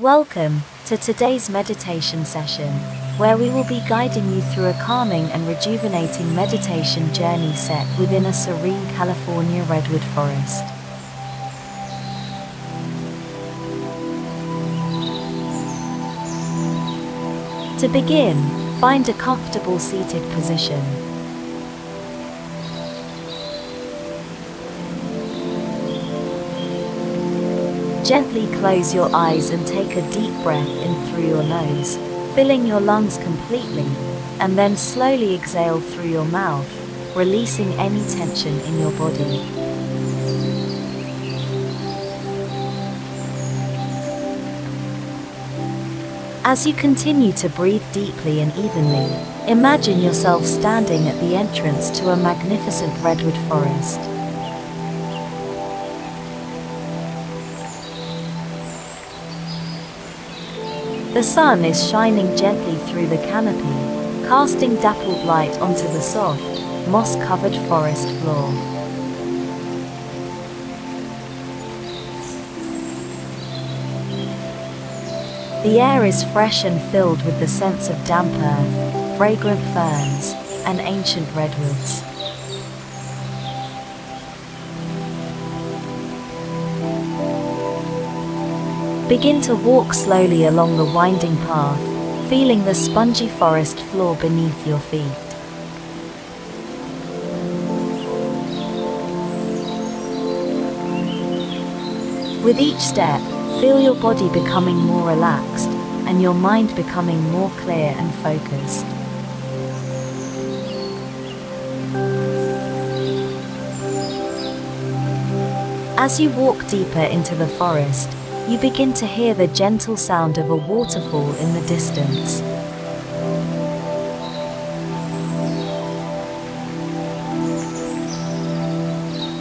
Welcome to today's meditation session, where we will be guiding you through a calming and rejuvenating meditation journey set within a serene California redwood forest. To begin, find a comfortable seated position. Gently close your eyes and take a deep breath in through your nose, filling your lungs completely, and then slowly exhale through your mouth, releasing any tension in your body. As you continue to breathe deeply and evenly, imagine yourself standing at the entrance to a magnificent redwood forest. The sun is shining gently through the canopy, casting dappled light onto the soft, moss-covered forest floor. The air is fresh and filled with the scents of damp earth, fragrant ferns, and ancient redwoods. Begin to walk slowly along the winding path, feeling the spongy forest floor beneath your feet. With each step, feel your body becoming more relaxed and your mind becoming more clear and focused. As you walk deeper into the forest, you begin to hear the gentle sound of a waterfall in the distance.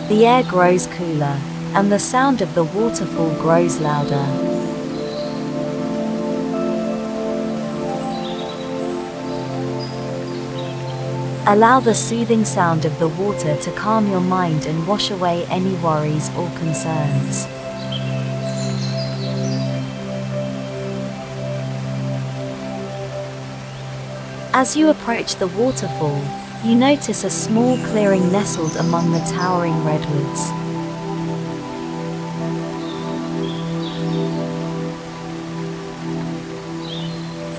The air grows cooler, and the sound of the waterfall grows louder. Allow the soothing sound of the water to calm your mind and wash away any worries or concerns. As you approach the waterfall, you notice a small clearing nestled among the towering redwoods.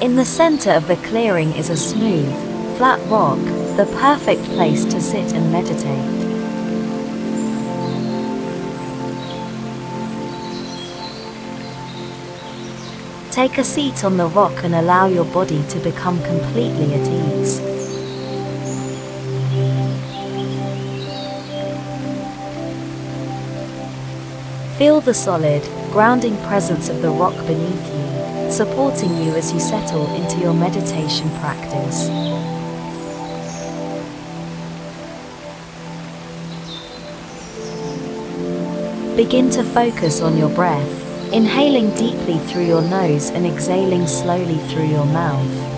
In the center of the clearing is a smooth, flat rock, the perfect place to sit and meditate. Take a seat on the rock and allow your body to become completely at ease. Feel the solid, grounding presence of the rock beneath you, supporting you as you settle into your meditation practice. Begin to focus on your breath inhaling deeply through your nose and exhaling slowly through your mouth.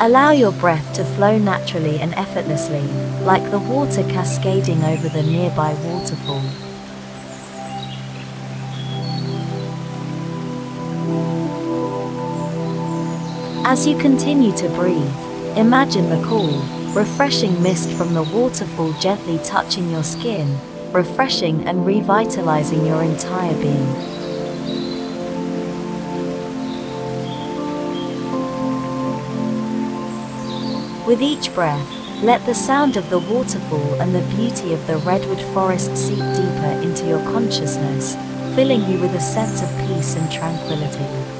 Allow your breath to flow naturally and effortlessly, like the water cascading over the nearby waterfall. As you continue to breathe, imagine the cool, refreshing mist from the waterfall gently touching your skin, refreshing and revitalizing your entire being. With each breath, let the sound of the waterfall and the beauty of the redwood forest seep deeper into your consciousness, filling you with a sense of peace and tranquility.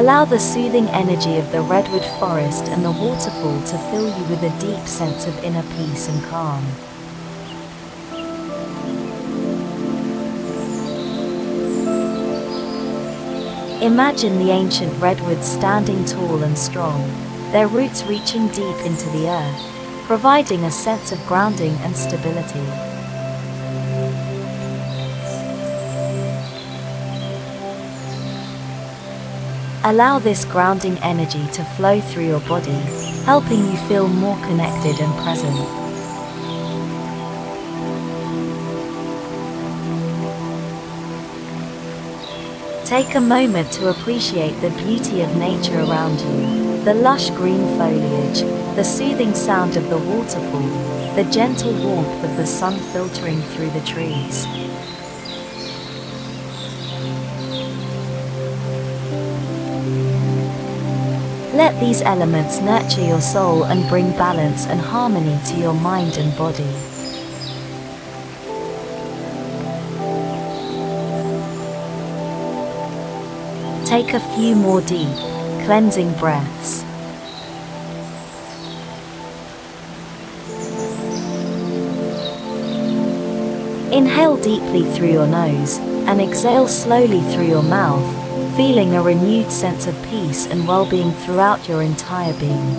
Allow the soothing energy of the redwood forest and the waterfall to fill you with a deep sense of inner peace and calm. Imagine the ancient redwoods standing tall and strong, their roots reaching deep into the earth, providing a sense of grounding and stability. Allow this grounding energy to flow through your body, helping you feel more connected and present. Take a moment to appreciate the beauty of nature around you. The lush green foliage, the soothing sound of the waterfall, the gentle warmth of the sun filtering through the trees. Let these elements nurture your soul and bring balance and harmony to your mind and body. Take a few more deep, cleansing breaths. Inhale deeply through your nose and exhale slowly through your mouth feeling a renewed sense of peace and well-being throughout your entire being.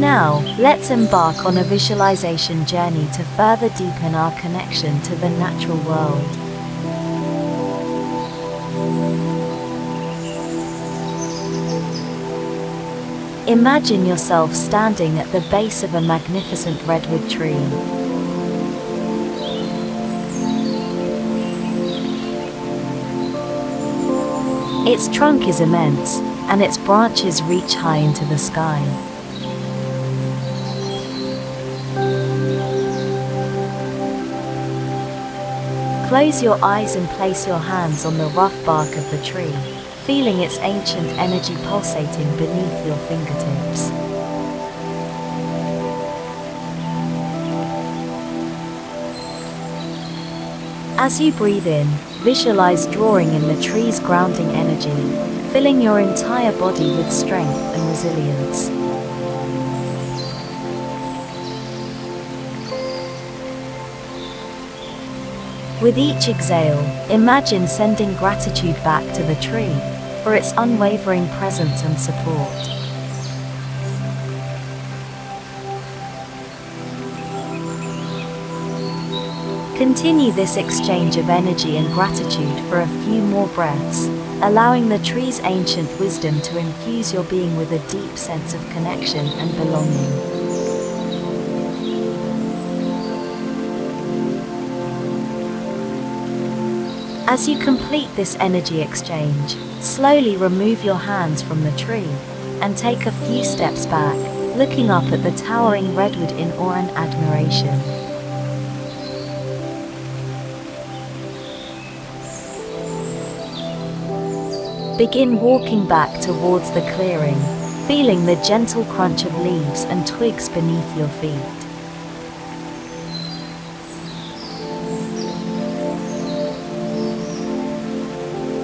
Now, let's embark on a visualization journey to further deepen our connection to the natural world. Imagine yourself standing at the base of a magnificent redwood tree. Its trunk is immense, and its branches reach high into the sky. Close your eyes and place your hands on the rough bark of the tree, feeling its ancient energy pulsating beneath your fingertips. As you breathe in, visualize drawing in the tree's grounding energy, filling your entire body with strength and resilience. With each exhale, imagine sending gratitude back to the tree for its unwavering presence and support. Continue this exchange of energy and gratitude for a few more breaths, allowing the tree's ancient wisdom to infuse your being with a deep sense of connection and belonging. As you complete this energy exchange, slowly remove your hands from the tree and take a few steps back, looking up at the towering redwood in awe and admiration. Begin walking back towards the clearing, feeling the gentle crunch of leaves and twigs beneath your feet.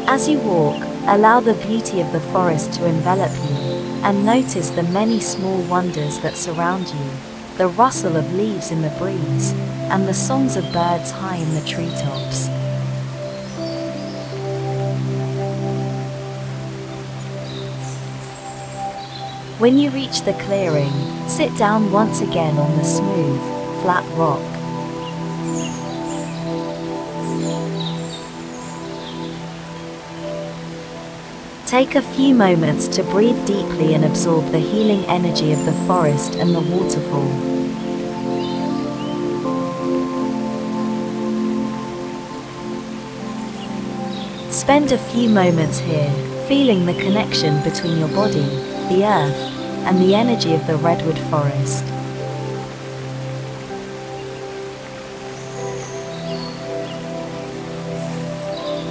As you walk, allow the beauty of the forest to envelop you, and notice the many small wonders that surround you, the rustle of leaves in the breeze, and the songs of birds high in the treetops. When you reach the clearing, sit down once again on the smooth, flat rock. Take a few moments to breathe deeply and absorb the healing energy of the forest and the waterfall. Spend a few moments here, feeling the connection between your body the earth, and the energy of the redwood forest.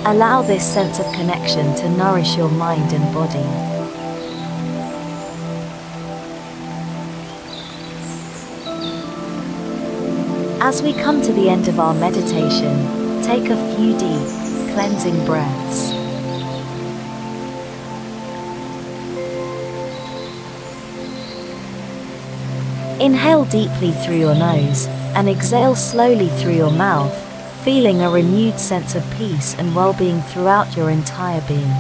Allow this sense of connection to nourish your mind and body. As we come to the end of our meditation, take a few deep, cleansing breaths. Inhale deeply through your nose and exhale slowly through your mouth, feeling a renewed sense of peace and well-being throughout your entire being.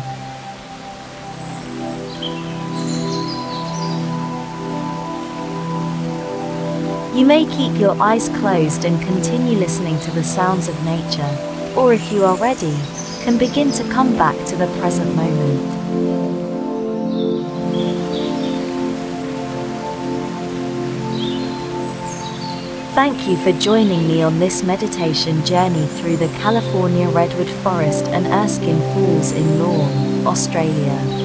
You may keep your eyes closed and continue listening to the sounds of nature, or if you are ready, can begin to come back to the present moment. Thank you for joining me on this meditation journey through the California Redwood Forest and Erskine Falls in Lorne, Australia.